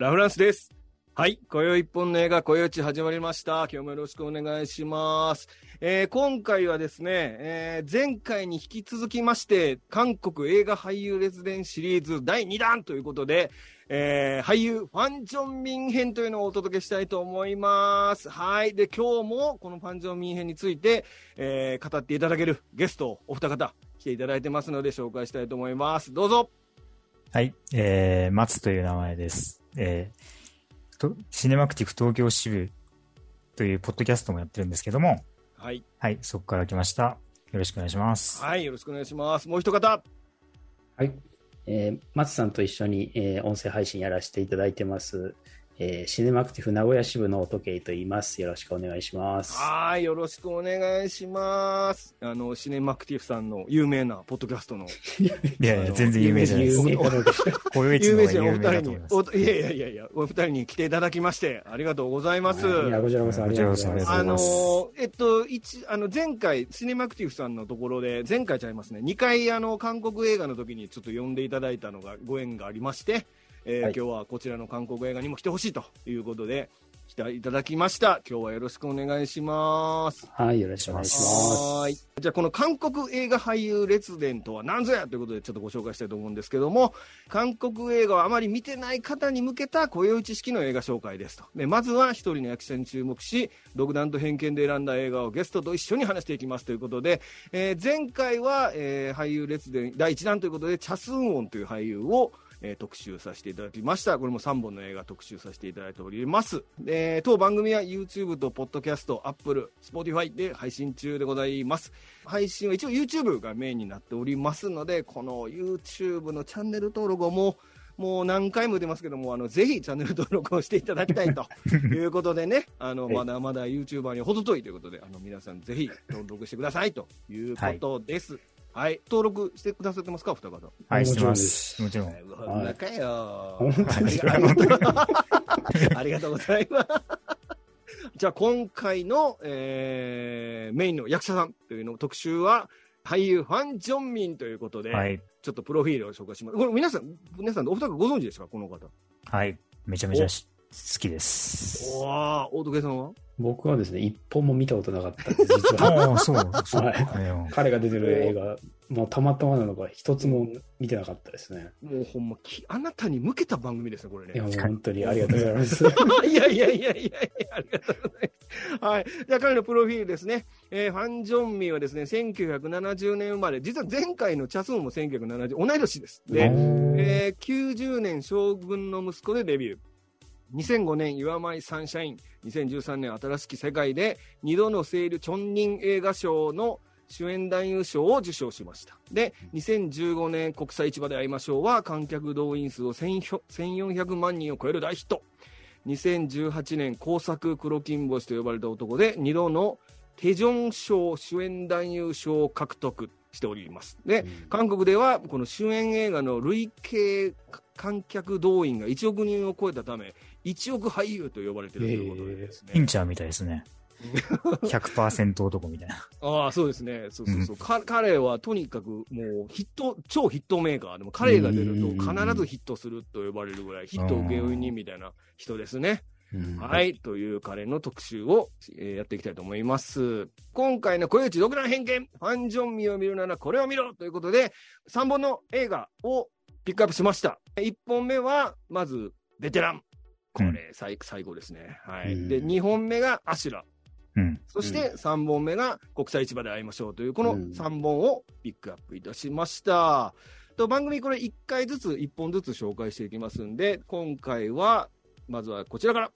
ラフランスです。はい。今宵一本の映画、今宵ち始まりました。今日もよろしくお願いします。えー今回はですね、えー前回に引き続きまして、韓国映画俳優列伝シリーズ第2弾ということで、えー俳優ファン・ジョンミン編というのをお届けしたいと思います。はい。で、今日もこのファン・ジョンミン編について、えー語っていただけるゲストをお二方来ていただいてますので紹介したいと思います。どうぞ。はい、えー、松という名前です。えー、とシネマクティブ東京支部というポッドキャストもやってるんですけども、はい。はい、そこから来ました。よろしくお願いします。はい。よろしくお願いします。もう一方。はい。えー松さんと一緒に、えー音声配信やらせていただいてます、えーシネマクティブ名古屋支部の時計と言います。よろしくお願いします。はい、よろしくお願いします。あの、シネマクティフさんの有名なポッドキャストの。いやいや、全然有名じゃないです有。名かどうか知らない 有名人お二人に。お、いやいやいやいや、お二人に来ていただきまして、ありがとうございます。いや、こちらこそありがとうございます。あのえっと、一、あの、前回、シネマクティフさんのところで、前回ちゃいますね、2回、あの、韓国映画の時にちょっと呼んでいただいたのが、ご縁がありまして、えーはい今日はこちらの韓国映画にも来てほしいということで、来ていただきました。今日はよろしくお願いします。はい、よろしくお願いします。はーい。じゃあ、この韓国映画俳優列伝とは何ぞやということで、ちょっとご紹介したいと思うんですけども、韓国映画をあまり見てない方に向けた雇用知識の映画紹介ですと。で、まずは一人の役者に注目し、独断と偏見で選んだ映画をゲストと一緒に話していきますということで、えー前回は、えー俳優列伝第1弾ということで、チャスンウォンという俳優を、えー特集させていただきました。これも3本の映画特集させていただいております。で当番組は YouTube と Podcast、Apple、Spotify で配信中でございます。配信は一応 YouTube がメインになっておりますので、この YouTube のチャンネル登録をもう、もう何回も出ますけども、あの、ぜひチャンネル登録をしていただきたいと いうことでね、あの、はいまだまだ YouTuber に程遠いということで、あの、皆さんぜひ登録してくださいということです。はい、登録してくださってますか、お二方。はい、してまもちろんですす。もちろん。うわうわかよ。本当ありがありがとうございます。じゃあ今回の、えーメインの役者さんというの特集は俳優ファン・ジョンミンということで、はい、ちょっとプロフィールを紹介します。これ皆さん、皆さんお二人ご存知ですか？この方。はい、めちゃめちゃし好きです。おー、大時計さんは？僕はですね、一本も見たことなかったんです、実は。ああ、そう、そう。はいはい彼が出てる映画、もうたまたまなのか、一つも見てなかったですね。もうほんまき、あなたに向けた番組ですね、これねいや、。もう本当にありがとうございます。いやいやいやいやいや、ありがとうございます。はい。じゃあ彼のプロフィールですね。えーファン・ジョンミンはですね、1970年生まれ。実は前回のチャスンも1970、同い年です。で、えー90年将軍の息子でデビュー。2005年、岩舞サンシャイン。2013年、新しき世界で、2度のセールチョンニン映画賞の主演男優賞を受賞しました。で、2015年、国際市場で会いましょうは、観客動員数を1000 1400万人を超える大ヒット。2018年、工作黒金星と呼ばれた男で、2度のテジョン賞主演男優賞を獲得しております。で、韓国ではこの主演映画の累計観客動員が1億人を超えたため、1億俳優と呼ばれているということでですね。ピンチャーみたいですね。100%男みたいな。ああ、そうですね。そうそうそう。か彼はとにかくもうヒット、超ヒットメーカーでも彼が出ると必ずヒットすると呼ばれるぐらいヒット請負人みたいな人ですね。うんはい。という彼の特集を、えーやっていきたいと思います。今回の小内独断偏見、ファン・ジョンミを見るならこれを見ろということで、3本の映画をピックアップしました。1本目は、まず、ベテラン。これ、最最後ですね。はい。うんで、2本目がアシュラ。うん。そして3本目が国際市場で会いましょうという、このうん3本をピックアップいたしました。と番組これ1回ずつ、1本ずつ紹介していきますんで、今回は、まずはこちらから、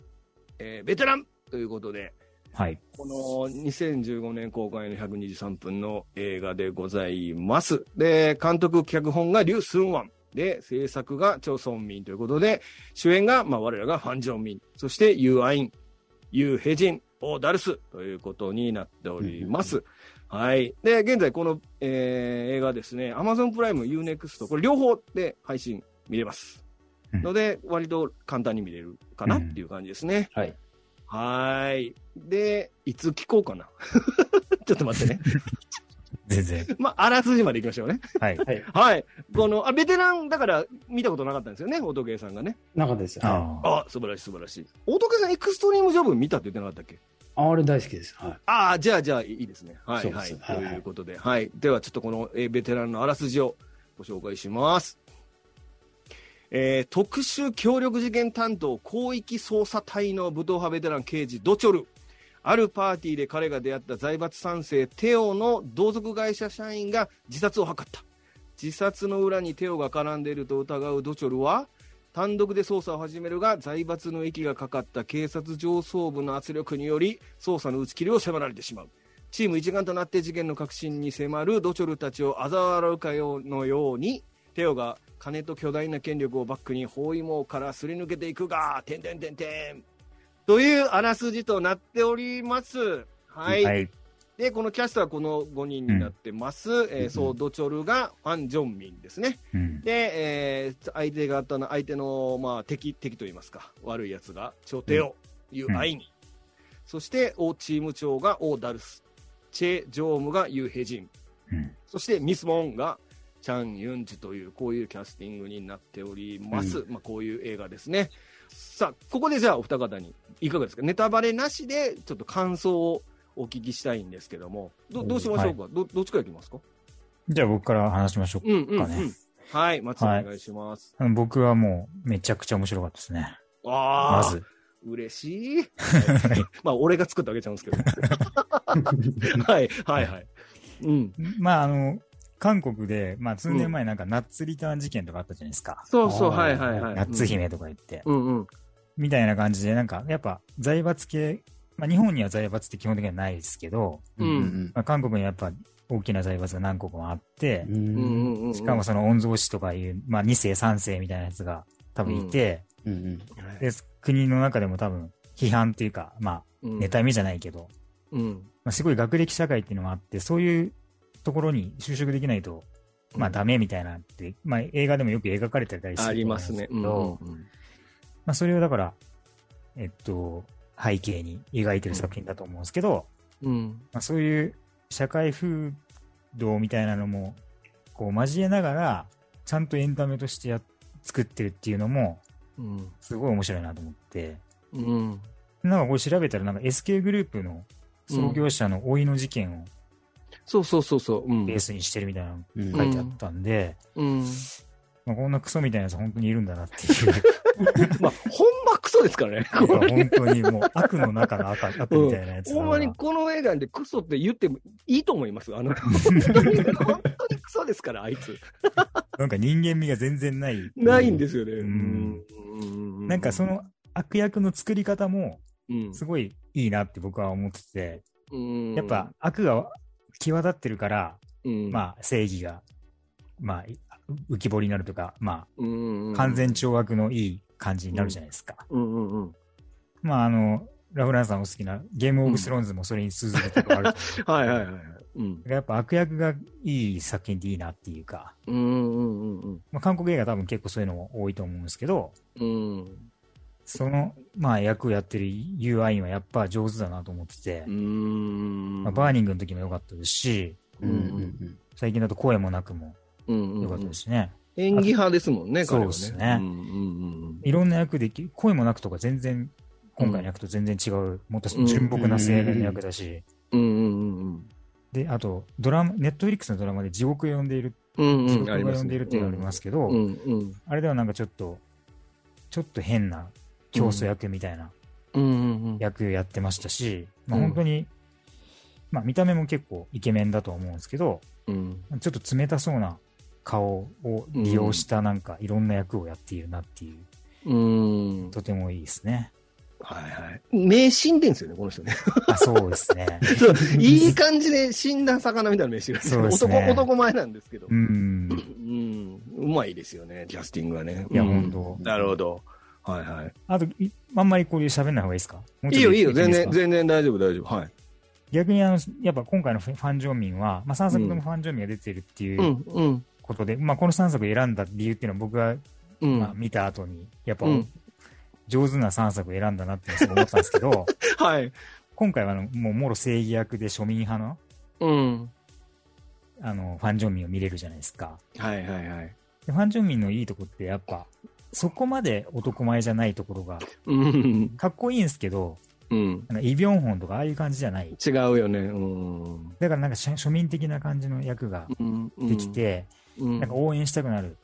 えーベテランということで、はい。この2015年公開の123分の映画でございます。で、監督、脚本がリュウ・スンワン。で、制作がチョ・ソンミンということで、主演が、まあ、我らがファン・ジョンミン。そして、ユー・アイン、ユー・ヘジン、オー・ダルスということになっております。はい。で、現在この、えー映画ですね、Amazon プライム、 U-NEXT、これ両方で配信見れます。うんので、割と簡単に見れるかなっていう感じですね。はい。はーい。で、いつ聞こうかな。ちょっと待ってね。全然。まあ、あらすじまで行きましょうね。はい。はい。はい。この、あ、ベテランだから見たことなかったんですよね、オートゲーさんがね。なかったですよ。はああ、素晴らしい素晴らしい。オートゲーさんエクストリームジョブ見たって言ってなかったっけ？い。あれ大好きです。はい。ああ、じゃあ、じゃあ、いいですね。はい、はい。とすはいはいいうことで、はい。では、ちょっとこの、えーベテランのあらすじをご紹介します。えー特殊協力事件担当広域捜査隊の武闘派ベテラン刑事ドチョル。あるパーティーで彼が出会った財閥三世テオの同族会社社員が自殺を図った。自殺の裏にテオが絡んでいると疑うドチョルは、単独で捜査を始めるが財閥の息がかかった警察上層部の圧力により捜査の打ち切りを迫られてしまうチーム一丸となって事件の核心に迫るドチョルたちを嘲笑うかのようにテオが金と巨大な権力をバックに包囲網からすり抜けていくが、てんてんてんてん。というあらすじとなっております。はい。はい。で、このキャストはこの5人になってます。えーそう、ドチョルがファン・ジョンミンですね。うん。で、えー相手方の、相手の、まあ、敵、敵と言いますか、悪い奴が、チョテオ、ユアイニ。そして、オチーム長がオーダルス。チェ・ジョームがユーヘジン。うん。そして、ミス・モンがチャン・ユンジという、こういうキャスティングになっております。まあ、こういう映画ですね。さあ、ここでじゃあ、お二方に、いかがですか？ネタバレなしで、ちょっと感想をお聞きしたいんですけども、どどうしましょうか、どどっちからいきますか？じゃあ僕から話しましょううんうん、かね。うん。はい、松尾お願いします。あの僕はもうめちゃくちゃ面白かったですね。ああ、まず。嬉しい。まあ、俺が作ってあげちゃうんですけど。はい、はい、はい。うん。まああの、韓国で、まあ数年前なんかナッツリターン事件とかあったじゃないですか。そうそう、はい、はい、はい。ナッツ姫とか言って。うんうん。みたいな感じで、なんかやっぱ財閥系、まあ日本には財閥って基本的にはないですけど、うんまあ、韓国にはやっぱ大きな財閥が何個もあってう、ん。うんうんうん。しかもその御曹司とかいう、まあ2世3世みたいなやつが多分いて、うんうん。で、国の中でも多分批判っていうか、まうん、あ、妬みじゃないけど、うん。まあ、すごい学歴社会っていうのがあって、そういうところに就職できないと、まあダメみたいなって、まあ映画でもよく描かれてたりするありますね。うんまあそれをだから、えっと、背景に描いてる作品だと思うんですけど、うん。まあ、そういう社会風土みたいなのも、こう交えながら、ちゃんとエンタメとしてや作ってるっていうのも、うん。すごい面白いなと思って、うん。なんかこれ調べたら、なんか SK グループの創業者の老いの事件をそうそうそうそう。うん。ベースにしてるみたいなのうん書いてあったんで、うん。まあ、こんなクソみたいなやつ本当にいるんだなっていう。まあ、ほんまクソですからね。本当にもう悪の中の悪悪みたいなやつだからほんまにこの映画でクソって言ってもいいと思います。あの、本当に本当にクソですから、あいつ。なんか人間味が全然ない。ないんですよね。んうんなんかそ、の悪役の作り方もうんすごいいいなって僕は思ってて、うんやっぱ、悪が際立ってるから、うんまあ正義が、まあ浮き彫りになるとか、まうんあ完全懲悪のいい感じになるじゃないですか。うんうんうん。まああの、ラフランさんお好きなゲームオブスローンズもそれに通ずるところある いはいはいはい。うん。やっぱ悪役がいい作品っていいなっていうか、うんうんうんうんまあ、韓国映画多分結構そういうのも多いと思うんですけど、うん。その、まあ役をやってる UI はやっぱ上手だなと思っててう、ん。まあ、バーニングの時も良かったですし、うんうん最近だと声もなくもうん良かったですしね。演技派ですもんね、そう彼はですねうんうんいろんな役でき、声もなくとか全然、今回の役と全然違う、もっと純朴な青年の役だし、うんうん。うんうんうんで、あと、ドラマ、ネットフリックスのドラマで地獄を呼んでいる、うん。うんうん。地獄が呼んでいるっていうのがありますけど、うんうん。あれではなんかちょっと、ちょっと変な教祖役みたいな。役やってましたし、まあ、うん本当に、まあ見た目も結構イケメンだと思うんですけど、うん。ちょっと冷たそうな顔を利用したなんかいろんな役をやっているなっていう、うん。とてもいいですね。はいはい。名死んでんすよね、この人ね。あ、そうですね。そういい感じで死んだ魚みたいな名刺が、そうですね男、男前なんですけど。うん。うん。うまいですよね、キャスティングはね。いや、うん本当。なるほど。はいはい。いあと、いあんまりこういう喋んない方がいいですか？もうちょっといよいいよ、全然、全然大丈夫、大丈夫。はい。逆にあの、やっぱ今回のファン・ジョンミンは、まあ3作ともファン・ジョンミンが出てるっていううんうん、ことで、まあこの3作選んだ理由っていうのは僕が、うん。まあ見た後に、やっぱうん上手な3作選んだなって思ったんですけど、はい。今回はあのもうもろ正義役で庶民派の、うん。あの、ファン・ジョンミンを見れるじゃないですか。はいはいはい。でファン・ジョンミンのいいとこってやっぱ、そこまで男前じゃないところが、うん。かっこいいんですけど、うん。なんかイ・ビョンホンとかああいう感じじゃない。違うよね。うん。だからなんか庶庶民的な感じの役がうん。できて、うん、なんか応援したくなる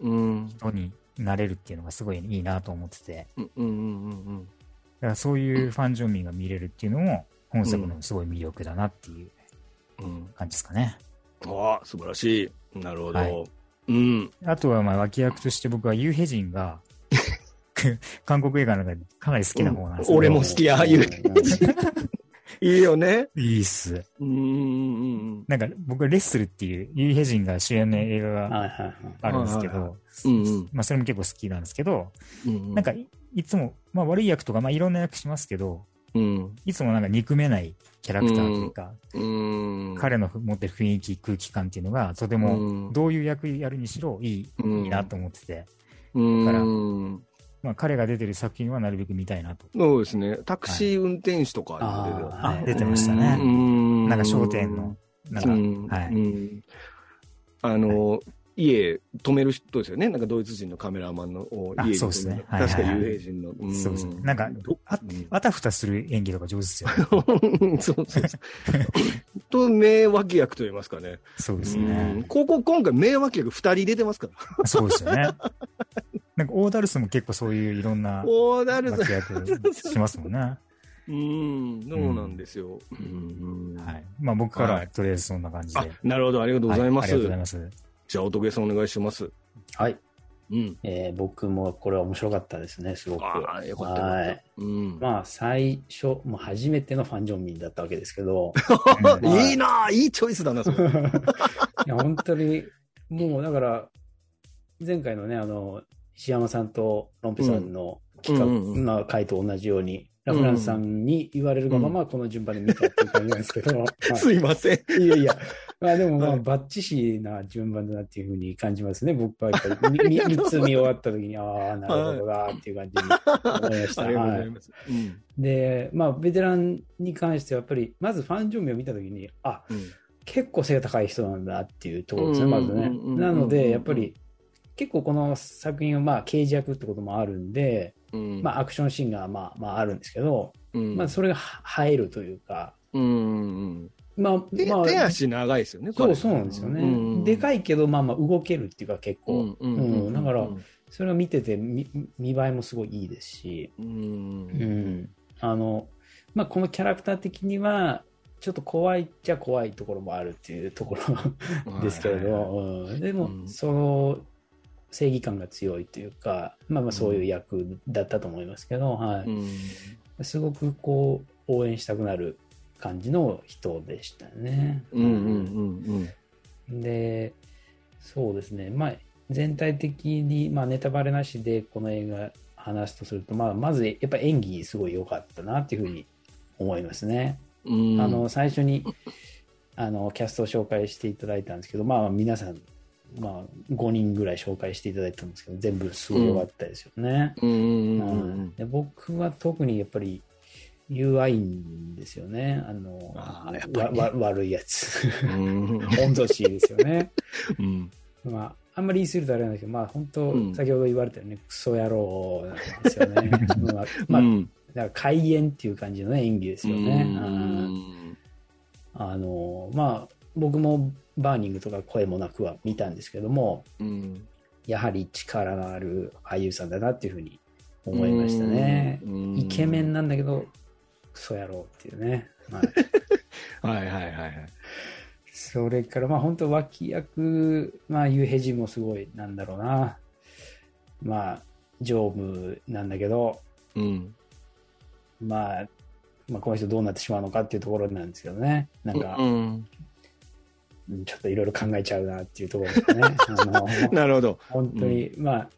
うん。人になれるっていうのがすごいいいなと思ってて、うんうんうんだからそういうファン・ジョンミンが見れるっていうのも、本作のすごい魅力だなっていううん。うん。感じですかね。ああ、素晴らしい。なるほど。はいうん。あとはまあ脇役として僕はユーヘジンが、韓国映画の中でかなり好きな方なんですけど、俺も好きや言う いいよね。いいっす。うんうんうんなんか僕はレッスルっていうユーヘジンが主演の映画が。あるんですけど、うんうんまあそれも結構好きなんですけど、うん。なんかいいつも、まあ悪い役とかまあいろんな役しますけど、うん。いつもなんか憎めないキャラクターというか、うん。彼の持ってる雰囲気、空気感っていうのがとてうもんどういう役やるにしろいい,、うんいいなと思ってて、うん。からうんまあ彼が出てる作品はなるべく見たいなと。そうですね。タクシー運転手とか出てましたねうんなんか商店の、なんか、うんはいうんあの、家止める人ですよね。なんかドイツ人のカメラマンの家にそうですね止める確かはいはいはい幽閉人の。んそうですねなんかどあうんあたふたする演技とか上手ですよね。そうそうそう。と、名脇役と言いますかね。そうですうんね。ここ、今回名脇役二人出てますから。そうですよね。なんかオーダルスも結構そういういろんな オーダル脇さ役しますもんね。うん、そうなんですよ。うんい。まあ僕からははいとりあえずそんな感じで。あ、なるほど、ありがとうございます。はありがとうございます。じゃあ、おとげさんお願いします。はい。うん。えー僕もこれは面白かったですね、すごく。ああ、よかったはい。うん。まあ、最初、もう初めてのファン・ジョンミンだったわけですけど、いいいなあいいチョイスだな、それ。いや本当に、もうだから、前回のね、あの、石山さんとロンペさんの企画、うんうんうんまあ、回と同じように、ラフランスさんに言われるがまま、この順番で見たっていう感じなんですけど、すいません。い、いやいや、まあでもまあ、はい。バッチシな順番だなっていうふうに感じますね。僕はやっぱり、みみ三つ見終わった時に、ああ、なるほどなっていう感じに思いました。ありがとうごはいざいます。うん。で、まあ、ベテランに関しては、やっぱり、まずファン・ジョンミンを見たときに、あ、うん。結構背が高い人なんだっていうところですね、うん。まずね。なので、やっぱり、結構この作品は、まあ、刑事役ってこともあるんで、うん。まあ、アクションシーンが、まあ、まあ、あるんですけど、うん。まあ、それがは映えるというか、うんうんまあ、手まあ、手足長いですよね、そうそうなんですよね。でかいいけど、まあまあ、動けるっていうか、結構、うんうんうんうん。だからそれを見てて見、見栄えもすごいいいですし、うん。うん、あの、まあ、このキャラクター的には、ちょっと怖いっちゃ怖いところもあるっていうところ ですけれはいはいはい。ど、うん。でもう、ん。その正義感が強いというか、まあまあそういう役だったと思いますけど、はうんい。すごくこう、応援したくなる感じの人でしたね。うんうんうんで、そうですね、まあ、全体的に、まあ、ネタバレなしでこの映画話すとすると、まあ、まずやっぱ演技すごい良かったなっていうふうに思いますね。うんあの最初にあのキャストを紹介していただいたんですけど、まあ、皆さん、まあ、5人ぐらい紹介していただいたんですけど全部すごい良かったですよね。で僕は特にやっぱり UI んですよね。あのあねわわ悪いやつ。うん温度しいですよね。うんまあ、あんまり言い過ぎるとあれなんですけど、まあ、本当、うん先ほど言われたように、クソ野郎なんですよね。まあ、まあ、うんだから開演っていう感じの、ね、演技ですよね。あの、まあ、僕もバーニングとか声もなくは見たんですけども、うんやはり力のある俳優さんだなっていうふうに思いましたね。うんイケメンなんだけど、クソ野郎っていうね。はい はいはいはいはいそれから、まあ本当脇役、まあユーヘジもすごい、なんだろうな。まあ、常務なんだけど、うんまあ、まあこの人どうなってしまうのかっていうところなんですけどね。なんか、うんうんちょっといろいろ考えちゃうなっていうところですね。あのなるほど。本当に、まあ、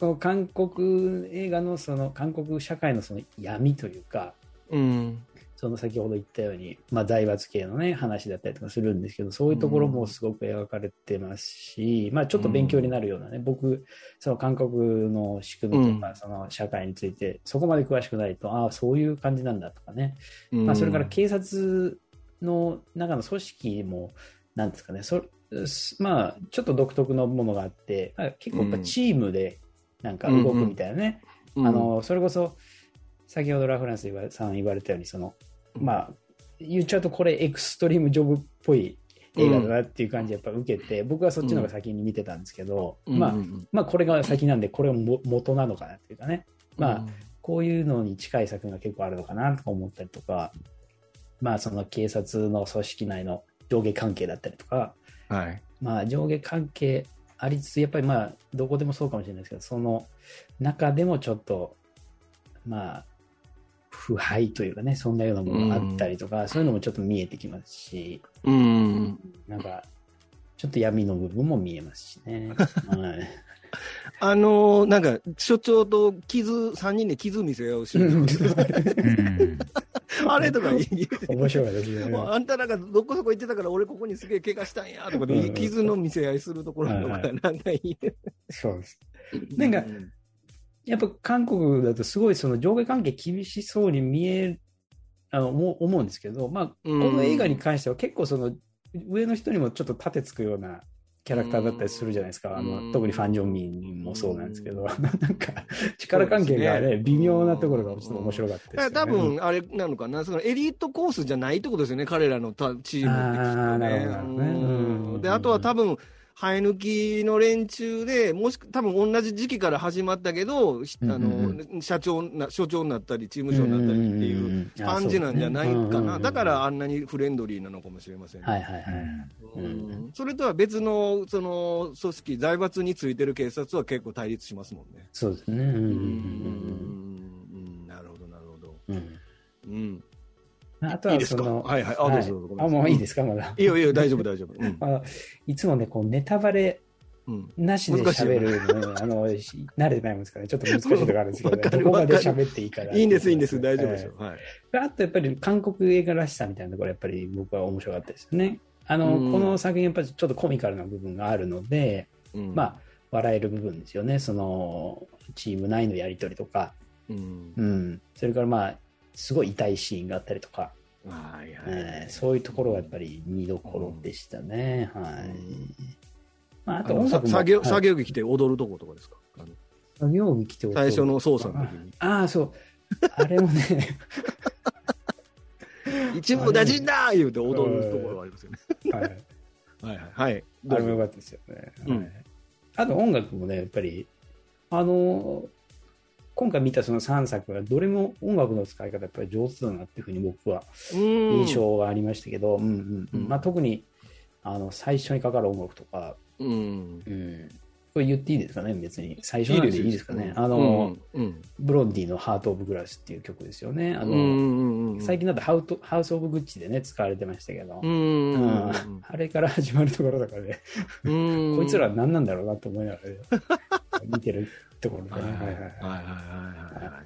この韓国映画のその韓国社会のその闇というか、うん。その先ほど言ったように、まあ、財閥系のね、話だったりとかするんですけど、そういうところもすごく描かれてますし、まあ、ちょっと勉強になるようなね、僕、その韓国の仕組みとか、うん。その社会について、そこまで詳しくないと、ああ、そういう感じなんだとかね、うん。まあ、それから警察の中の組織も、なんですかね、そまあ、ちょっと独特のものがあって、まあ結構やっぱチームでなんか動くみたいなね、あの、それこそ、先ほどラフランスさん言われたように、その、まあ、言っちゃうとこれエクストリームジョブっぽい映画だなっていう感じでやっぱ受けて、僕はそっちの方が先に見てたんですけど、まあ、まあこれが先なんで、これがも元なのかなっていうかね、まあ、こういうのに近い作品が結構あるのかなとか思ったりとか、まあその警察の組織内の上下関係だったりとか、はい、まあ上下関係ありつつ、やっぱりまあどこでもそうかもしれないですけど、その中でもちょっと、まあ、腐敗というかね、そんなようなものがあったりとか、うん、そういうのもちょっと見えてきますし、うん、なんか、ちょっと闇の部分も見えますしね。はい。あのー、なんか、所長と傷、3人で傷見せ合うし、あれとか言う 面白いですね。あんたなんかどこそこ行ってたから俺ここにすげえ怪我したんやとかで、傷の見せ合いするところとか、なんかいい。そうです。なんか、やっぱ韓国だとすごいその上下関係厳しそうに見える、あの思思うんですけど、まあ、この映画に関しては結構その上の人にもちょっと盾つくようなキャラクターだったりするじゃないですか。あの、特にファン・ジョンミンもそうなんですけど、なんか、力関係がね、微妙なところがちょっと面白かったです、ね。多分、あれなのかな、そのエリートコースじゃないってことですよね、彼らのチームってきっとね。で、あとは多分、生え抜きの連中で、もし多分同じ時期から始まったけど、あの、社長な、所長になったり、チーム長になったりっていう感じなんじゃないかな。だからあんなにフレンドリーなのかもしれません、ね。はいはいはい。それとは別の、その、組織、財閥についてる警察は結構対立しますもんね。そうですね。うん。なるほど、なるほど。うん。うん。あとはその、はいはい。あ、どうぞどうぞ。あ、もういいですか、まだ。いいよいいよ、大丈夫大丈夫。あいつもね、こう、ネタバレなしで喋るの、あの、慣れてないもんですからね、ちょっと難しいところあるんですけど、どこまで喋っていいかいいんです、いいんです、大丈夫ですよ。はい。あとやっぱり韓国映画らしさみたいなところ、やっぱり僕は面白かったですよね。あの、この作品やっぱりちょっとコミカルな部分があるので、まあ、笑える部分ですよね。その、チーム内のやりとりとか、うん。それからまあ、すごい痛いシーンがあったりとか、はいはい、そういうところがやっぱり見どころでしたね。はい。まあ、あと音楽作業、作業着着て踊るとことかですか？作業着着て踊る最初の操作の時に。ああ、そう。あれもね。一部大臣だ言うて踊るところがありますよね。はい。はいはい。はい。あれもよかったですよね。はい。あと音楽もね、やっぱり、あの、今回見たその3作はどれも音楽の使い方やっぱり上手だなっていうふうに僕は印象がありましたけど、うんうんうん。まあ、特にあの最初にかかる音楽とか、うん。うん、これ言っていいですかね別に。最初なんでいいですかね。あの、ブロンディの「ハート・オブ・グラス」っていう曲ですよね。あの、最近だとハウトハウス・オブ・グッチでね使われてましたけど、うんあれから始まるところとかで、こいつら何なんだろうなと思いながら見てるところで、ね。はいはいはいはいは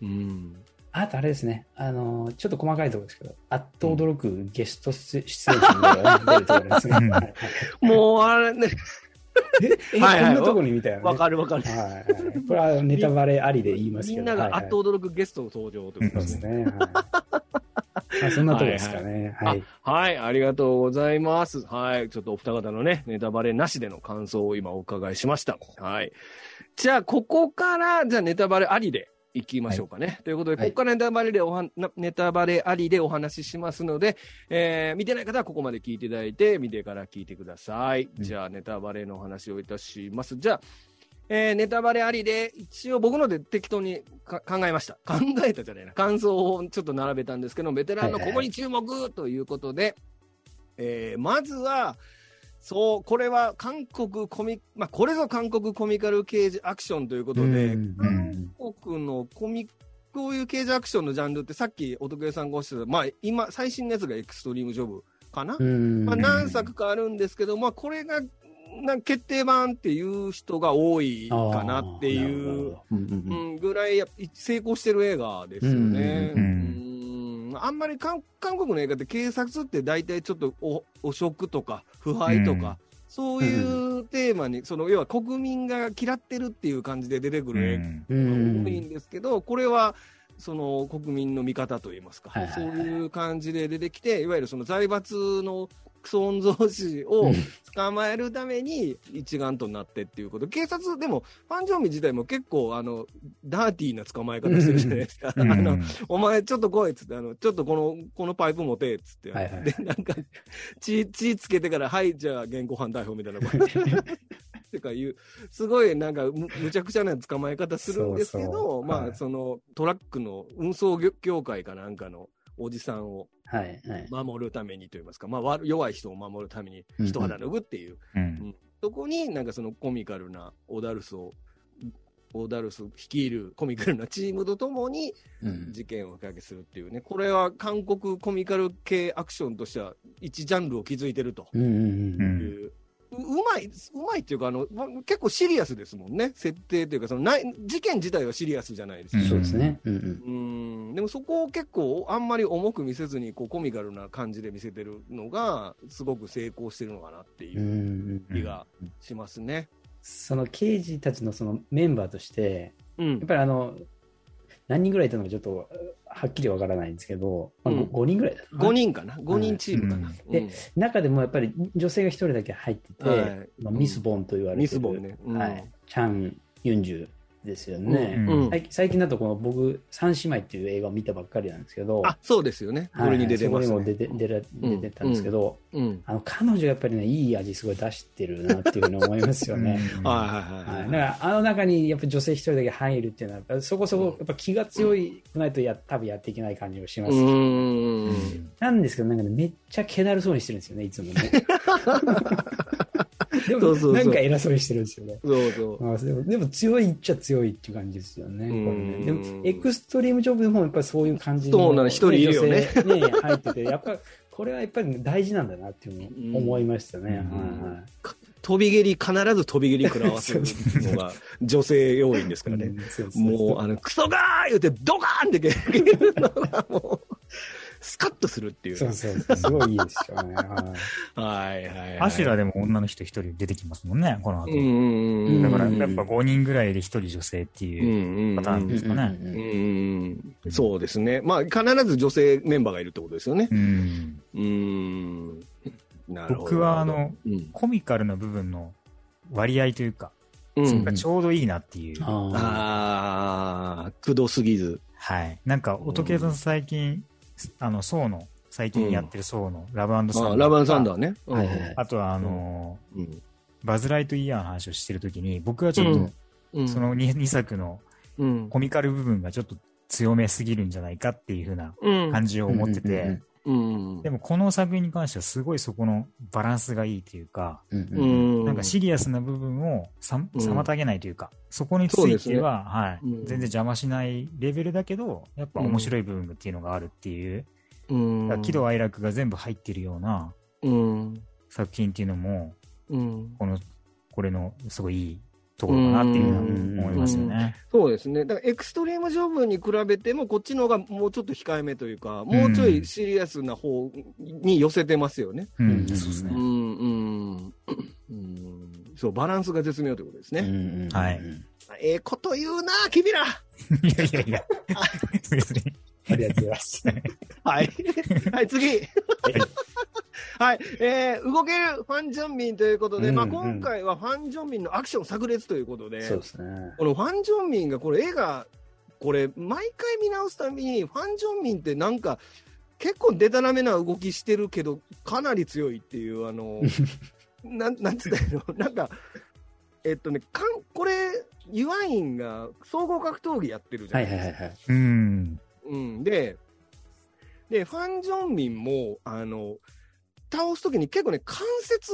い。うん。あとあれですね、あの、ちょっと細かいところですけど、あっと驚くゲスト出演者が出るところですね。もうあれね。え、はいはい、こんなとこにみたいな、ね。わかるわかる。はい、はい。これはネタバレありで言いますけど。みんながあっと驚くゲスト登場ということですね。はい、そんなとこですかね。はい。はい、ありがとうございます。はい。ちょっとお二方のね、ネタバレなしでの感想を今お伺いしました。はい。じゃあ、ここから、じゃあネタバレありでいきましょうかね。はい、ということで、ここからネタバレでおは、ネタバレありでお話ししますので、えー、見てない方はここまで聞いていただいて、見てから聞いてください。じゃあ、ネタバレのお話をいたします。じゃあ、えー、ネタバレありで、一応僕ので適当に考えました。考えたじゃないな。感想をちょっと並べたんですけど、ベテランのここに注目ということで、えー、まずは、そう、これは韓国コミ、まあ、これぞ韓国コミカル刑事アクションということで、韓国のコミ、こういう刑事アクションのジャンルってさっきお得意さんがおっしゃった、まあ、今、最新のやつがエクストリームジョブかな？まあ、何作かあるんですけど、まあ、これが、な決定版っていう人が多いかなっていう、うん、ぐらい成功してる映画ですよね。あんまり韓国の映画って警察って大体ちょっとお汚職とか腐敗とか、そういうテーマに、その要は国民が嫌ってるっていう感じで出てくる映画が多いんですけど、これはその国民の味方といいますか、そういう感じで出てきて、いわゆるその財閥のクソ御曹司を捕まえるために一丸となってっていうこと。警察、でも、ファン・ジョンミン自体も結構、あの、ダーティーな捕まえ方してるじゃないですか。あうんの、お前ちょっと来いっつって、あの、ちょっとこの、このパイプ持てっつって。はいはいで、なんか、血、血つけてから、はい、じゃあ現行犯逮捕みたいなてかいう、すごいなんかむ、むちゃくちゃな捕まえ方するんですけど、まあ、はいそのトラックの運送業協会かなんかのおじさんをはい、はい。守るためにといいますか、まあ、悪弱い人を守るために人肌脱ぐっていう、うん。そこになんかそのコミカルなオダルスを、オダルス率いるコミカルなチームとともにうん事件をおかけするっていうね、これは韓国コミカル系アクションとしては一ジャンルを築いてるとうんうんううん。いう。ううまい、うまいっていうか、あの、ま結構シリアスですもんね。設定というか、そのない、事件自体はシリアスじゃないですか。うんそうですね。うんうん。うん、でもそこを結構あんまり重く見せずにこうコミカルな感じで見せてるのがすごく成功してるのかなってうんいう気がしますね。その刑事たちのそのメンバーとして、うんやっぱりあの、何人ぐらいいたのかちょっとはっきりわからないんですけど、まあうん。5, 人ぐらいだったかな。5人かな ?5 人チームかな？でうん。中でもやっぱり女性が一人だけ入ってて、はい。まあミスボンと言われてる、ミスボンね。うん。はい、チャン・ユンジュですよね。うんうん最近最近だとこの僕、三姉妹っていう映画を見たばっかりなんですけど、あ、そうですよね。はいこれに出てますね。そこにも出て出ら出てたんですけど、うん。あの彼女やっぱりね、いい味すごい出してるなっていうふうに思いますよね。はいはいはいはい、だからあの中にやっぱ女性一人だけ入るっていうのは、やっぱそこそこやっぱ気が強いくないとや多分やっていけない感じがします。うーん。なんですけど、なんかね、めっちゃ気だるそうにしてるんですよね、いつもね。でもそうそうそうなんか偉そうにしてるんですよね。そうそう。あでもでも強いっちゃ強いっていう感じですよね。ねでもエクストリームジョブでもやっぱりそういう感じそうなの一人いるよねね 入ってて、やっぱこれはやっぱり大事なんだなっていうのを思いましたね。うんはいはい飛び蹴り、必ず飛び蹴り食らわせるのが 女性要因ですからね。もう、あの、クソガー言って、ドカーンって蹴るのが、もう、スカッとするっていう。そうそうそう、すごいいいですよね。はいはい。アシュラでも女の人一人出てきますもんね、この後。うんうんうん。だから、うんやっぱ5人ぐらいで1人女性ってうんいうパターンですかね。うんそうですね。まあ、必ず女性メンバーがいるってことですよね。うん。うん。なるほど。僕はあの、うん、コミカルな部分の割合というか、うんそれがちょうどいいなっていう。あああ、くどすぎず。はい。なんか、音系さん最近、あの、ソーの、最近やってるソーのラブサンダー。あラバンサンダーね。あとは、あの、うんバズ・ライトイヤーの話をしてるときに、僕はちょっと、うん。その 2, 2作のうん、コミカル部分がちょっと強めすぎるんじゃないかっていう風なうん。感じを思ってて、うん。でもこの作品に関してはすごいそこのバランスがいいというか、うんううんん。なんかシリアスな部分を妨げないというか、そこについそうですねては、はい、うん全然邪魔しないレベルだけど、やっぱ面白い部分っていうのがあるっていう、喜怒哀楽が全部入ってるようなうん。作品っていうのも、うん。この、これのすごいいいところかなっていうのは思いますよね。そうですね。だからエクストリームジョブに比べても、こっちの方がもうちょっと控えめというか、もうちょいシリアスな方に寄せてますよね。うん、そうですね。ん、うん。うん。そう、バランスが絶妙ということですね。はいええこと言うな、君ら。いやいやいや、別に。ありがとうございます。はい。はい、次。はい。えー、動けるファン・ジョンミンということで、まあうんうん今回はファン・ジョンミンのアクション炸裂ということで、そうですね。このファン・ジョンミンがこれ映画、これ毎回見直すたびに、ファン・ジョンミンってなんか、結構デタラメな動きしてるけど、かなり強いっていう、あの、なん、なんつったらいいの？なんか、えっとね、かんこれ、ユアインが総合格闘技やってるじゃはないいですか。はいはいはい。うん。うん、で、で、ファン・ジョンミンも、あの、倒すときに結構ね、関節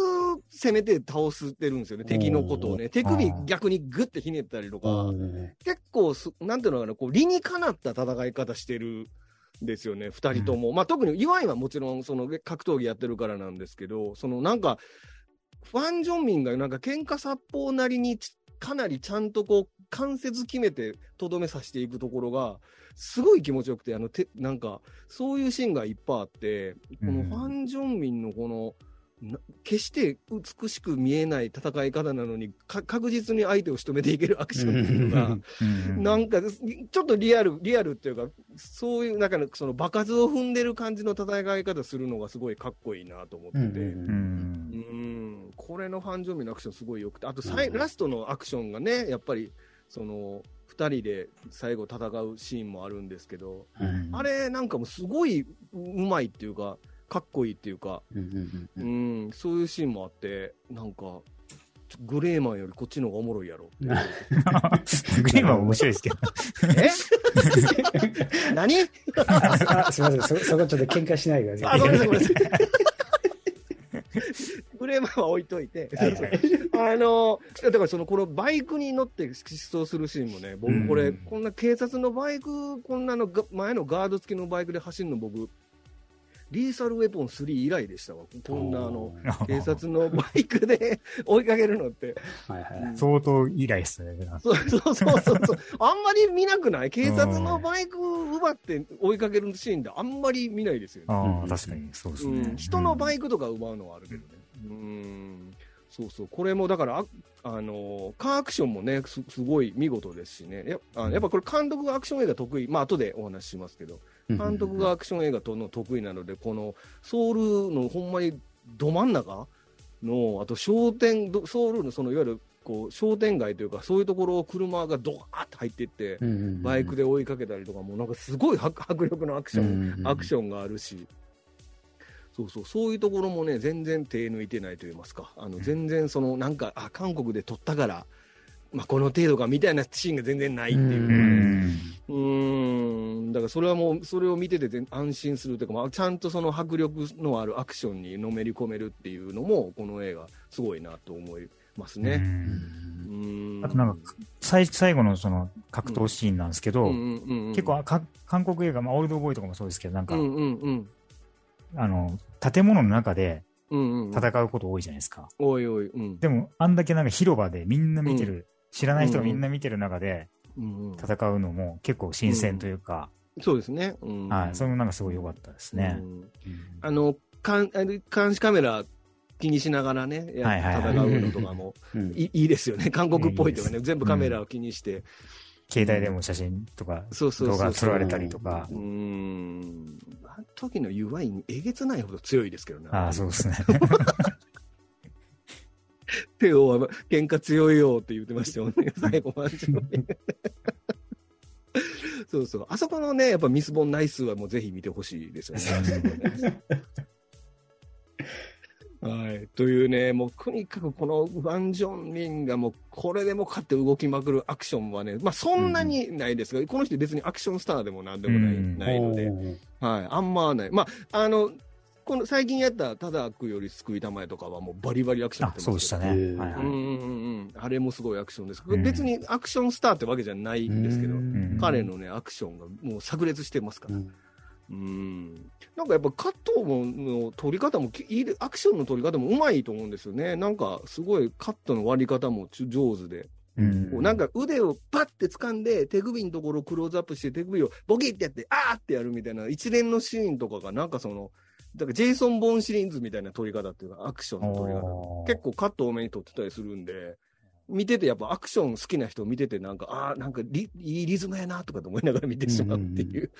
攻めて倒してるんですよね、敵のことをね。手首逆にグッてひねったりとか、うん。結構す、なんていうのかな、こう、理にかなった戦い方してるんですよね、二人とも。まあ、特に岩井はもちろん、その、格闘技やってるからなんですけど、その、なんか、ファン・ジョンミンがなんか喧嘩殺法なりにちかなりちゃんとこう、関節決めてとどめさせていくところが、すごい気持ちよくて、あの、て、なんか、そういうシーンがいっぱいあって、このファン・ジョンミンのこの、な決して美しく見えない戦い方なのに、か確実に相手を仕留めていけるアクションっていうのが、うん。なんか、ちょっとリアル、リアルっていうか、そういう、なんか、その場数を踏んでる感じの戦い方するのがすごいかっこいいなと思ってて。うん。これのファン・ジョンミンのアクションすごい良くて、あとさい、うん。ラストのアクションがね、やっぱり、その、二人で最後戦うシーンもあるんですけど、うんあれなんかもうすごいうまいっていうか、かっこいいっていうか、うんうんううんん、そういうシーンもあって、なんか、グレーマンよりこっちの方がおもろいやろ。グリーンは面白いですけど。え？何？あすみませんそ、そこちょっと喧嘩しないでくださあ、い。ごめんなさい、ごめんなさい。グレーマンは置いといて、あの、だからその、このバイクに乗って疾走するシーンもね、僕これ、うんこんな警察のバイク、こんなのが前のガード付きのバイクで走るの僕、リーサルウェポン3以来でしたわ。こんなあの、警察のバイクで 追いかけるのって。はいはい。相当以来ですね。そうそうそうそう。あんまり見なくない？警察のバイク奪って追いかけるシーンってあんまり見ないですよね。ああ、確かに、そうですねうん。人のバイイクとか奪うのはあるけどね。うん。そうそう。これもだから、ああのーカーアクションもねす、すごい見事ですしね。やあやっぱこれ監督がアクション映画得意。まあ後でお話ししますけど、監督がアクション映画との得意なので、このソウルのほんまにど真ん中の、あと商店、どソウルのそのいわゆるこう商店街というか、そういうところを車がドワーって入っていって、バイクでで追いかけたりとかも、なんかすごい迫迫力のアクション、アクショョンがあるし、そうそう、そういうところもね、全然手抜いてないと言いますか、あの全然その、なんか、あ、韓国で撮ったから、まあ、この程度かみたいなシーンが全然ないっていうね。ん。うーん、だからそれはもう、それを見てて全安心するというか、まあ、ちゃんとその迫力のあるアクションにのめり込めるっていうのも、この映画、すごいなと思いますね。うーん。あとなんか、最最後のその格闘シーンなんですけど、うんうん結構か韓国映画、まあ、オールドボーイとかもそうですけど、なんか、うんうんうん。あの、建物の中でうんうんうん、戦うこと多いじゃないですか。おいおい、うん。でも、あんだけなんか広場でみんな見てる、知らない人がみんな見てる中でうんうん、戦うのも結構新鮮というか、そうですね。うん、はい、それもなんかすごい良かったですね。うん。あの、監視カメラ気にしながらね、戦うのとかもうん。いいいですよね。韓国っぽいというかね、全部カメラを気にして。携帯でも写真とかそうそうそう動画撮られたりとかう、ーん。あの時の UI えげつないほど強いですけどね。ああ、そうですね。テオは喧嘩強いよって言ってましたよね、最後まで。そうそう。あそこのね、やっぱミスボンナイスはもうぜひ見てほしいですよね。はい。というね、もうとにかくこのワン・ジョンミンがもうこれでもかって動きまくるアクションはね、まあそんなにないですが、この人別にアクションスターでもなんでもない,、うんないので、はい。あんまはない。まあ、あの、この最近やったただくより救いたまえとかはもうバリバリアクションやっ、てあそうでしたね。へーはいはい。うんうんうん。うん、あれもすごいアクションです、うん。別にアクションスターってわけじゃないんですけど、ん。彼のね、アクションがもう炸裂してますから、うんうん。なんかやっぱカットの取り方もアクションの取り方もうまいと思うんですよね、なんかすごいカットの割り方もち上手で、うん。こうなんか腕をパッて掴んで、手首のところをクローズアップして、手首をボキってやって、あーってやるみたいな一連のシーンとかが、なんかその、だからジェイソン・ボーンシリーズみたいな撮り方っていうか、アクションの撮り方。結構カット多めに撮ってたりするんで、見ててやっぱアクション好きな人見ててなんか、ああ、なんかリいいリズムやなとかと思いながら見てしまうっていう。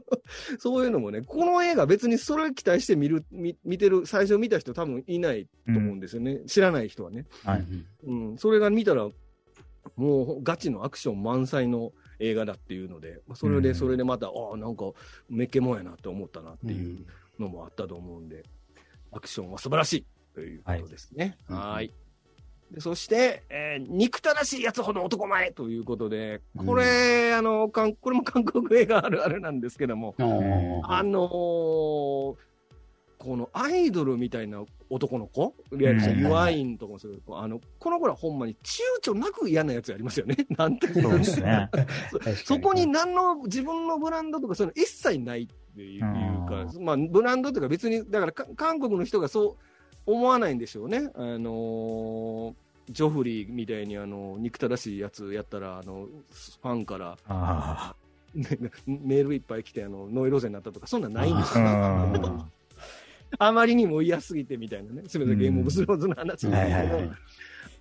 そういうのもね、この映画別にそれ期待して見る、見見てる、最初見た人多分いないと思うんですよね。知らない人はね。はいうん。それが見たら、もうガチのアクション満載の映画だっていうので、それで、うんそれでまた、ああ、なんか、めっけもんやなって思ったなっていうのもあったと思うんで、アクションは素晴らしいということですね。はいはい。でそして、えー憎たらしいやつほど男前ということで、これ、あの、かんこれも韓国映画あるあるなんですけども、うんあのーこのアイドルみたいな男の子、いわゆるうん。ユワインとかもそういうあの、この子らほんまに躊躇なく嫌なやつやりますよね。なんてそうですね。そこに何の自分のブランドとかそういうの一切ないっていうか、まあ、ブランドというか別に、だからか韓国の人がそう思わないんでしょうね。あのージョフリーみたいにあの憎たらしいやつやったらあのファンからあね メールいっぱい来てあのノイローゼになったとかそんなんないんですよ。あ。あまりにも嫌すぎてみたいなね。すみません、ゲームオブスローズの話ですけど、はいはいはい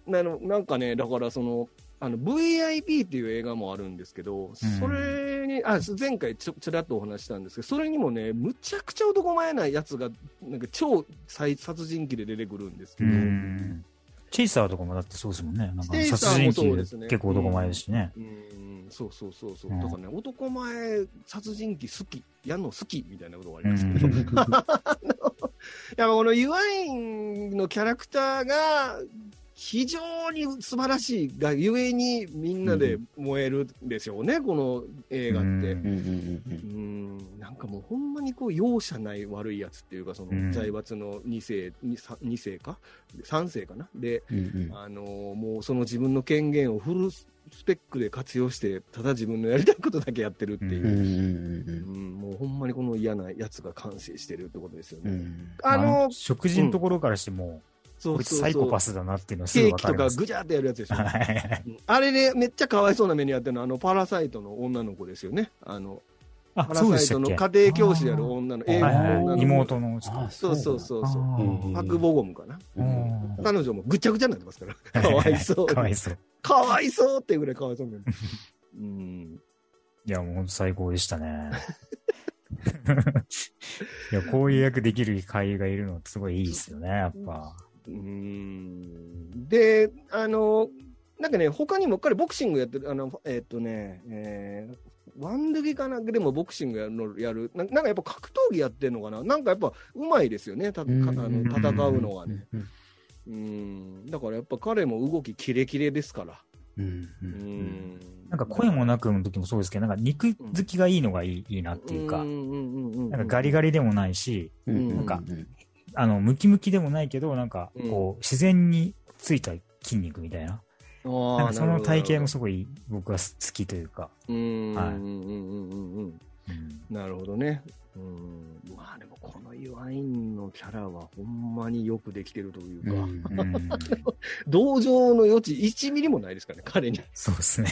なのなんかね、だからその、あの VIP っていう映画もあるんですけど、それに、あ前回ちょちょらっとお話ししたんですけど、それにもね、むちゃくちゃ男前なやつが、なんか超殺殺人鬼で出てくるんですけうど、ん。チェイサーとかもだってそうですもんね。なんか殺人鬼で結構男前ですしね。うん、そうそうそうそう、うんだからね、男前、殺人鬼好き、やんの好きみたいなことがありうますけど、ん。いやこのユアインのキャラクターが非常に素晴らしいがゆえにみんなで燃えるんでしょうね、この映画って。うんうんうんうんうん。なんかもうほんまにこう容赦ない悪いやつっていうか、そのうん。財閥の2世、2, 2世か ?3 世かな？で、うんうん。あのーもうその自分の権限をフルスペックで活用して、ただ自分のやりたいことだけやってるっていう。う、んうんうんもうほんまにこの嫌なやつが完成してるってことですよね。うん。うんあの、食事のところからしても、そこいつサイコパスだなっていうのはすケーキとかぐわかります。ぐちゃってやるやつでしょ。はいうんあれでめっちゃかわいそうな目にあってるのは、あのパラサイトの女の子ですよね。あのあパ、ラそうでしたっけ？サイトの家庭教師である女の、英語の女の子。妹の。あそうそうそうそう。うんパクボゴムかな。彼女もぐちゃぐちゃになってますから。かわいそう。かわいそう。かわいそうっていうぐらいかわいそうになる。うん。いや、もう本当最高でしたね。いや、こういう役できる俳優がいるのすごいいいですよね、やっぱ。うん。で、あの、なんかね、他にも彼ボクシングやってる、あの、えっ、とね、えー、ワンドゥギかな？んかでもボクシングやるのやる。な、なんかやっぱ格闘技やってるのかな？なんかやっぱうまいですよね、たかあの戦うのがね。うん。うん。だからやっぱ彼も動きキレキレですから。うん。ううん。ん。なんか声もなくの時もそうですけど、なんか肉好きがいいのがいいいいなっていうか、なんかガリガリでもないし、うん。うん。なんかあの、ムキムキでもないけど、なんか、こう、自然についた筋肉みたいな。なんかその体型もすごい僕は好きというか。うん。はいうんうんうんうんうんうん。うんなるほどね。うん。まあでもこのユアインのキャラはほんまによくできてるというか、うんうん 同情の余地1ミリもないですからね、彼に。そうですね。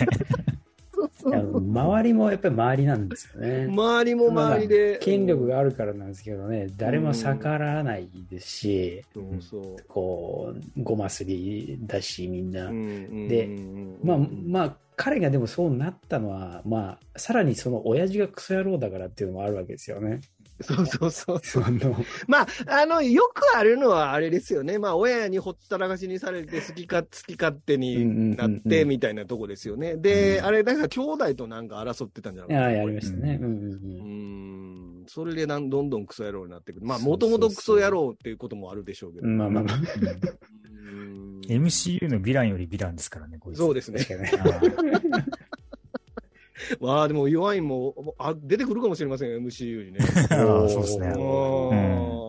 周りもやっぱり周りなんですよね。周りも周りで。権力があるからなんですけどね、誰も逆らわないですし、そうそう。こう、ごますりだし、みんな。ででまあ、まあ、彼がでもそうなったのは、まあ、さらにその親父がクソ野郎だからっていうのもあるわけですよね。そうそうそう。そのまあ、あの、よくあるのはあれですよね。まあ、親にほったらかしにされて、好きか、好き勝手になって、みたいなとこですよね。で、うんあれ、だから兄弟となんか争ってたんじゃないかな。ああ、やりましたね。うんうん。それでなんどんどんクソ野郎になってくる。まあ、もともとクソ野郎っていうこともあるでしょうけど。まあまあまあ。うん MCU のヴィランよりヴィランですからね、こいつ。そうですね。まあ、でも、弱いももあ出てくるかもしれません、MCU にね。ああそうですね。うん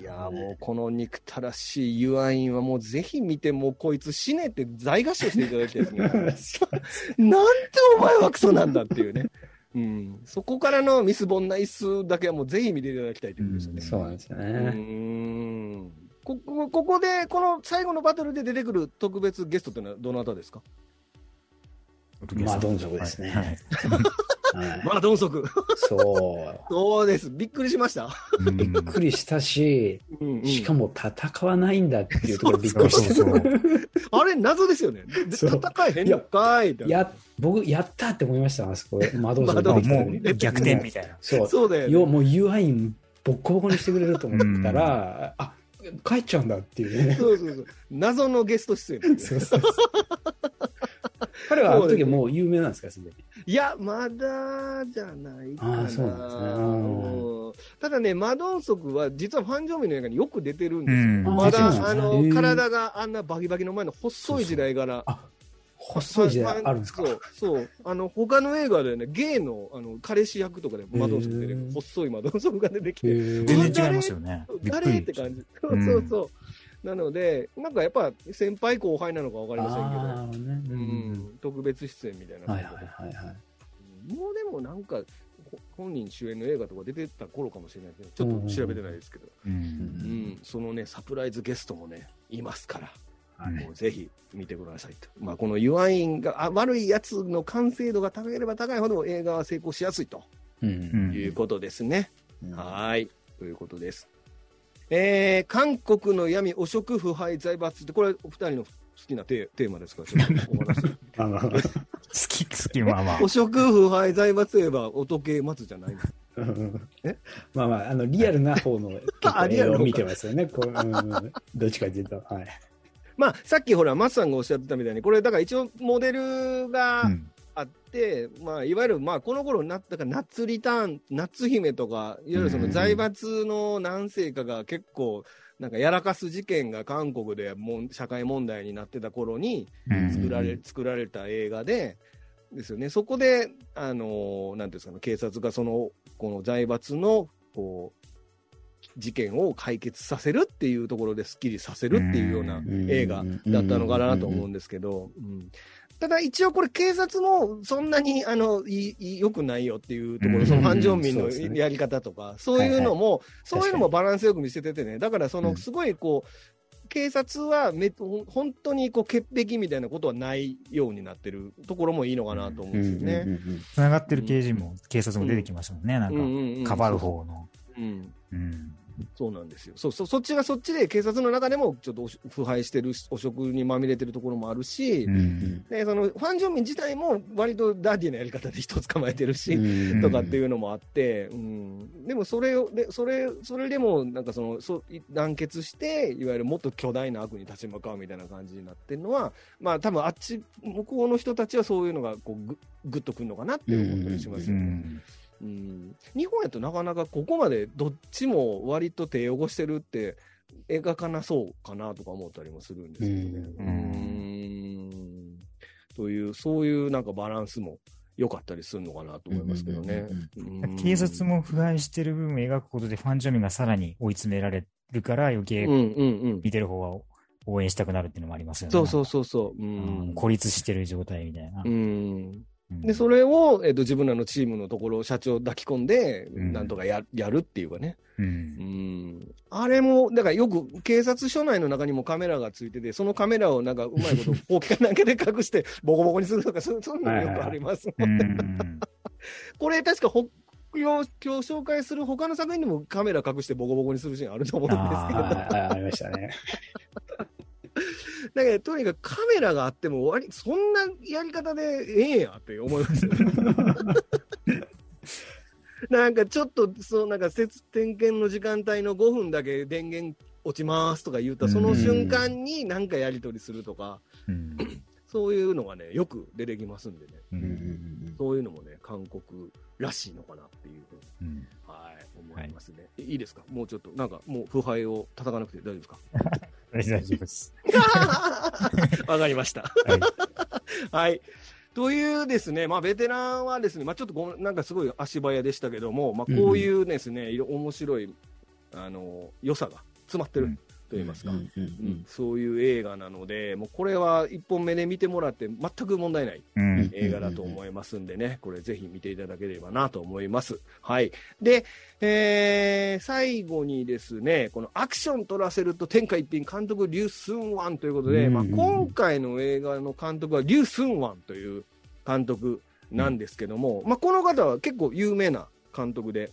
いやもうこの憎たらしいユアインはもうぜひ見て、もうこいつ死ねって大合唱していただきたいですね。なんてお前はクソなんだっていうね。うん、そこからのミス・ボンナイスだけはもうぜひ見ていただきたいということですよね。そうなんですようね。んここここで、この最後のバトルで出てくる特別ゲストというのはどなたですか？まあ、どん底ですね。はいはいまあ、ドンソク。そう。そうです。びっくりしました。うんびっくりしたし、うんうんしかも戦わないんだっていうところびっくりした。そうそうそう あれ、謎ですよね。戦えへんのかいや、僕、やったって思いました、あそこ。窓窓もう出てきた時もう逆転みたいな。そう。そうだよねよもう UI ボッコボコにしてくれると思ったら、あ、帰っちゃうんだっていうね。そうそうそう。謎のゲスト出演。そうそうそう。彼はあの時はもう有名なんですか、すでに？いや、まだじゃないかな。あーそうなんですねただね、マドンソクは実はファンジョーミの映画によく出てるんですよ。うんまだ、あの、体があんなバキバキの前の細い時代から。あ、細い時代あるんですか？そう、そう。あの、他の映画でね、ゲイの、あの、彼氏役とかでマドンソク出てくる。細いマドンソクが出てきて。へ全然違いますよね。びっくり誰って。感じ。そうそうそう。なので、なんかやっぱ先輩後輩なのかわかりませんけど。ねううんん、特別出演みたいな、はいはいはいはい。もうでもなんか、ほ本人主演の映画とか出てた頃かもしれないけど、ちょっと調べてないですけど、う。うんん、そのね、サプライズゲストもね、いますから、はいもうぜひ見てくださいと。まあ、このユアインがあ悪いやつの完成度が高ければ高いほど映画は成功しやすいとうんうんいうことですね。うんはい。ということです。えー、韓国の闇、汚職、腐敗、財閥って、これ、お二人の好きなテーマですか、ちょっとお話。好き、好き、まあまあ。汚職、腐敗、財閥といえば、お時計松じゃないですえまあまあ、あの、リアルな方の映画を 見てますよね。こううん、どっちかというと。はい。まあ、さっきほら、松さんがおっしゃってたみたいに、これ、だから一応、モデルがあって、うん、まあ、いわゆる、まあ、この頃なったか、夏リターン、夏姫とか、いわゆるその財閥の何世かが結構、なんかやらかす事件が韓国でも社会問題になってた頃に作られ、作られた映画で、ですよね。そこで、あの、なんですかね、警察がその、この財閥の、こう、事件を解決させるっていうところですっきりさせるっていうような映画だったのかなと思うんですけど、ただ一応これ警察もそんなにあの良くないよっていうところ、そのファン・ジョンミンのやり方とか、そういうのも、そういうのもバランスよく見せててね、だからそのすごいこう、警察はめ本当にこう潔癖みたいなことはないようになってるところもいいのかなと思うんですよね。つながってる刑事も、警察も出てきましたもんね、なんか、かばる方の。うん。うんそうなんですよ。そそそっちがそっちで警察の中でもちょっと腐敗してる汚職にまみれてるところもあるし、うん、でそのファン・ジョンミン自体も割とダーティなやり方で人捕まえてるし、うん、とかっていうのもあって、うん、でもそれをでそれそれでもなんかそのそ団結していわゆるもっと巨大な悪に立ち向かうみたいな感じになってるのはまあ多分あっち向こうの人たちはそういうのがこうぐぐっとくるのかなって思ったりしますよね。うんうん、日本やとなかなかここまでどっちも割と手汚してるって描かなそうかなとか思ったりもするんですけどね。うん。という、そういうなんかバランスも良かったりするのかなと思いますけどね。警察も腐敗してる部分を描くことでファン・ジョミがさらに追い詰められるから余計見てる方は応援したくなるっていうのもありますよね。そうそうそうそう。うん、孤立してる状態みたいな。うんで、それを、えっ、ー、と、自分らのチームのところを社長抱き込んで、なんとかややるっていうかね。うん。うんあれも、だからよく警察署内の中にもカメラがついてて、そのカメラをなんかうまいこと、ほうきかなんかで隠して、ボコボコにするとか、そういうのもよくありますもんね。これ確かほ、今日紹介する他の作品でもカメラ隠してボコボコにするシーンあると思うんですけど。あありましたね。だけど、とにかくカメラがあっても割、そんなやり方でええやって思いますよ、なんかちょっと、そう、なんか節点検の時間帯の5分だけ電源落ちますとか言ったその瞬間になんかやり取りするとか、うん、そういうのがね、よく出てきますんでね、うん、そういうのもね、韓国らしいのかなっていうふうに、うん、はい、思いますね、はい。いいですか？もうちょっと、なんかもう腐敗を叩かなくて大丈夫ですか？大丈夫です。わかりました。はい。はい。というですね、まあ、ベテランはですね、まあ、ちょっとごなんかすごい足早でしたけども、まあ、こういうですね、うん、面白い、あの、良さが詰まってると言いますか、そういう映画なので、もうこれは1本目で見てもらって全く問題ない映画だと思いますんでね、これぜひ見ていただければなと思います。はい。で、えー、最後にですね、このアクション撮らせると天下一品監督リュウ・スンワンということで、まあ、今回の映画の監督はリュウ・スンワンという監督なんですけども、まあ、この方は結構有名な監督で、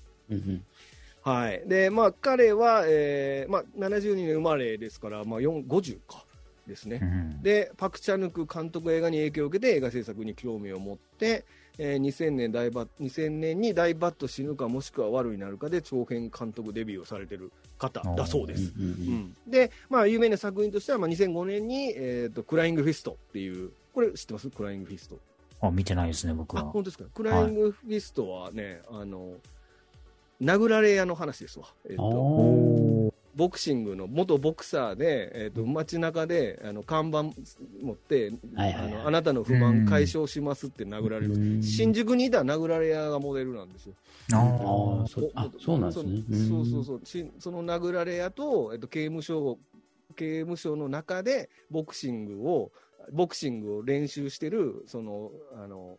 はい。で、まあ、彼は、えー、まあ、72年生まれですから、まあ、50か。ですね、うん、でパク・チャヌク監督映画に影響を受けて映画制作に興味を持って、えー、2000, 年ダイ・バ2000年にダイ・バッド 死ぬかもしくは悪になるかで長編監督デビューをされてる方だそうです。うん、で、まあ、有名な作品としては、まあ、2005年に、えーと、クライングフィストっていうこれ知ってます？クライングフィスト。あ見てないですね僕は。本当ですか？クライングフィストはね、はい、あの殴られ屋の話ですわ。えっと、ボクシングの元ボクサーで、えっと、街中であの看板持って、あのあなたの不満解消しますって殴られる、新宿にいた殴られ屋がモデルなんですよ。ああ、そうなんですね。そうそうそうし、その殴られ屋と、えっと、刑務所刑務所の中でボクシングを、ボクシングを練習してる、その、あの、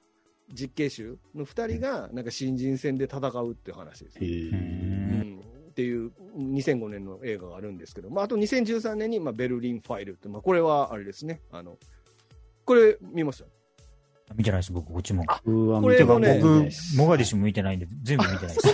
実刑囚の2人がなんか新人戦で戦うっていう話です、ね、うん、っていう2005年の映画があるんですけど、まあ、あと2013年にまあベルリンファイルって、まあ、これはあれですね。あのこれ見ました？見てないです、僕、こっちも。うわ、これてね僕、モガディシュも見てないんで、全部見てないです。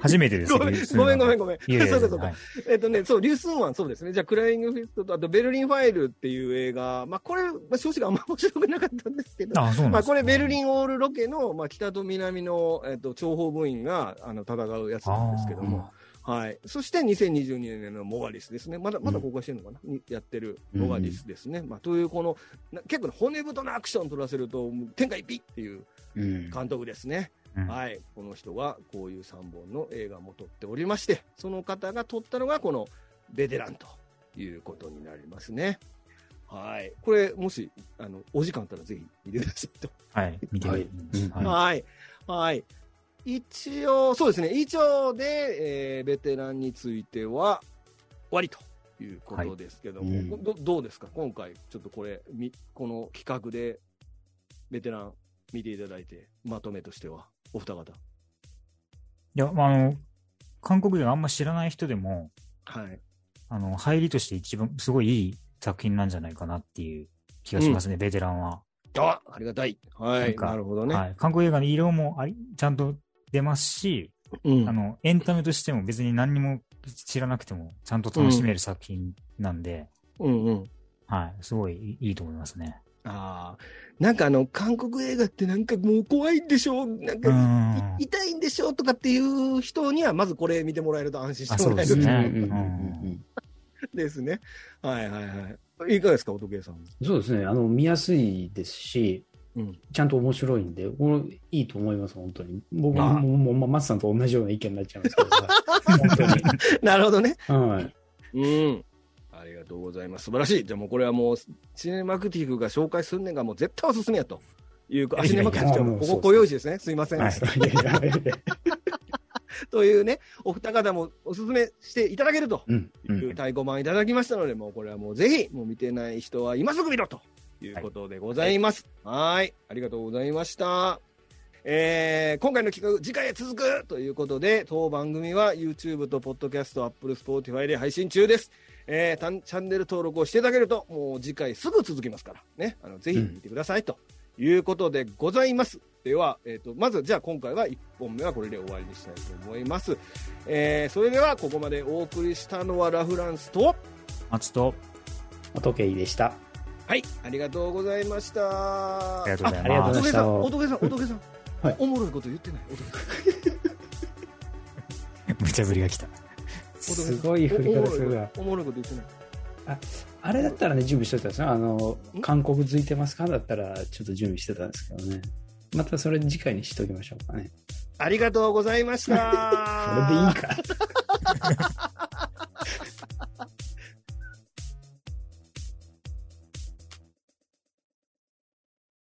初めてです。ごめんごめんごめんごめん。いやいやそうかそうかはいえっとね、そう、リュースンワン、そうですね。じゃあ、クライングフィストと、あと、ベルリンファイルっていう映画、まあ、これ、まあ、正直あんま面白くなかったんですけど、あ、まあ、これ、ベルリン。ンオールロケの、まあ、北と南の、えっと、諜報部員が、あの、戦うやつなんですけども、はい。そして、2022年のモガディシュですね。まだ、まだ公開してるのかな、にやってるモガディシュですね。まあ、という、この、な結構ね、骨太なアクション取らせると、天下一品っていううん。監督ですね。うんはい、この人がこういう3本の映画も撮っておりまして、その方が撮ったのがこのベテランということになりますね。はい、これ、もしあのお時間あったらぜひ見てくださいと。はい、見てみはいはい、はい、一応、そうですね、以上で、えーベテランについては終わりということですけども、はいうんどどうですか、今回、ちょっとこれ、みこの企画でベテラン見ていただいて、まとめとしては、お二方。いや、まあ、あの、韓国であんま知らない人でも、はい。あの、入りとして一番、すごいいい作品なんじゃないかなっていう気がしますね、ベテランは。あ、ありがたい。はい。なるほどね。はい。韓国映画の色もあり、ちゃんと出ますし、うんあの、エンタメとしても別に何にも知らなくても、ちゃんと楽しめる作品なんで、うんうん。はい。すごいいいと思いますね。ああ。なんかあの、韓国映画ってなんかもう怖いんでしょなんうか、ん。い痛いんでしょとかっていう人には、まずこれ見てもらえると安心しあてもらえるそうですねうんうんうんうんですね。はいはいはい。いかがですか、乙慶さん。そうですね。あの、見やすいですし、うん。ちゃんと面白いんで、いいと思います、本当に。僕あも、もう、まあ、松さんと同じような意見になっちゃいますけど。なるほどね。はい。うん。ありがとうございます。素晴らしい。じゃあもうこれはもう、シネマクティフが紹介するねんがもう絶対おすすめやと。いう、あ、シネマクティフここご用意ですね。すいません。というね、お二方もおすすめしていただけるとうん。う。いうん太鼓判いただきましたので、もうこれはもうぜひ、もう見てない人は今すぐ見ろということでございます。はいありがとうございました。えー今回の企画、次回へ続くということで、当番組は YouTube と Podcast、Apple、Spotify で配信中です。えーチャンネル登録をしていただけると、もう次回すぐ続きますから、ね、あのぜひ見てくださいということでございます。では、えー、とまずじゃあ今回は1本目はこれで終わりにしたいと思います。えーそれではここまでお送りしたのはラフランスと、松と、時計でした。はい、ありがとうございました。ありがとうございますおとげさん、おとげさん、おとげさん、はいおもろいこと言ってない？おとげさん無茶ぶりが来た。すごい振り方するな。おもろいこと言ってない？あれだったらね、準備してたんですよ。あのん、韓国付いてますか？だったら、ちょっと準備してたんですけどね。またそれ次回にしときましょうかね。ありがとうございました。それでいいか。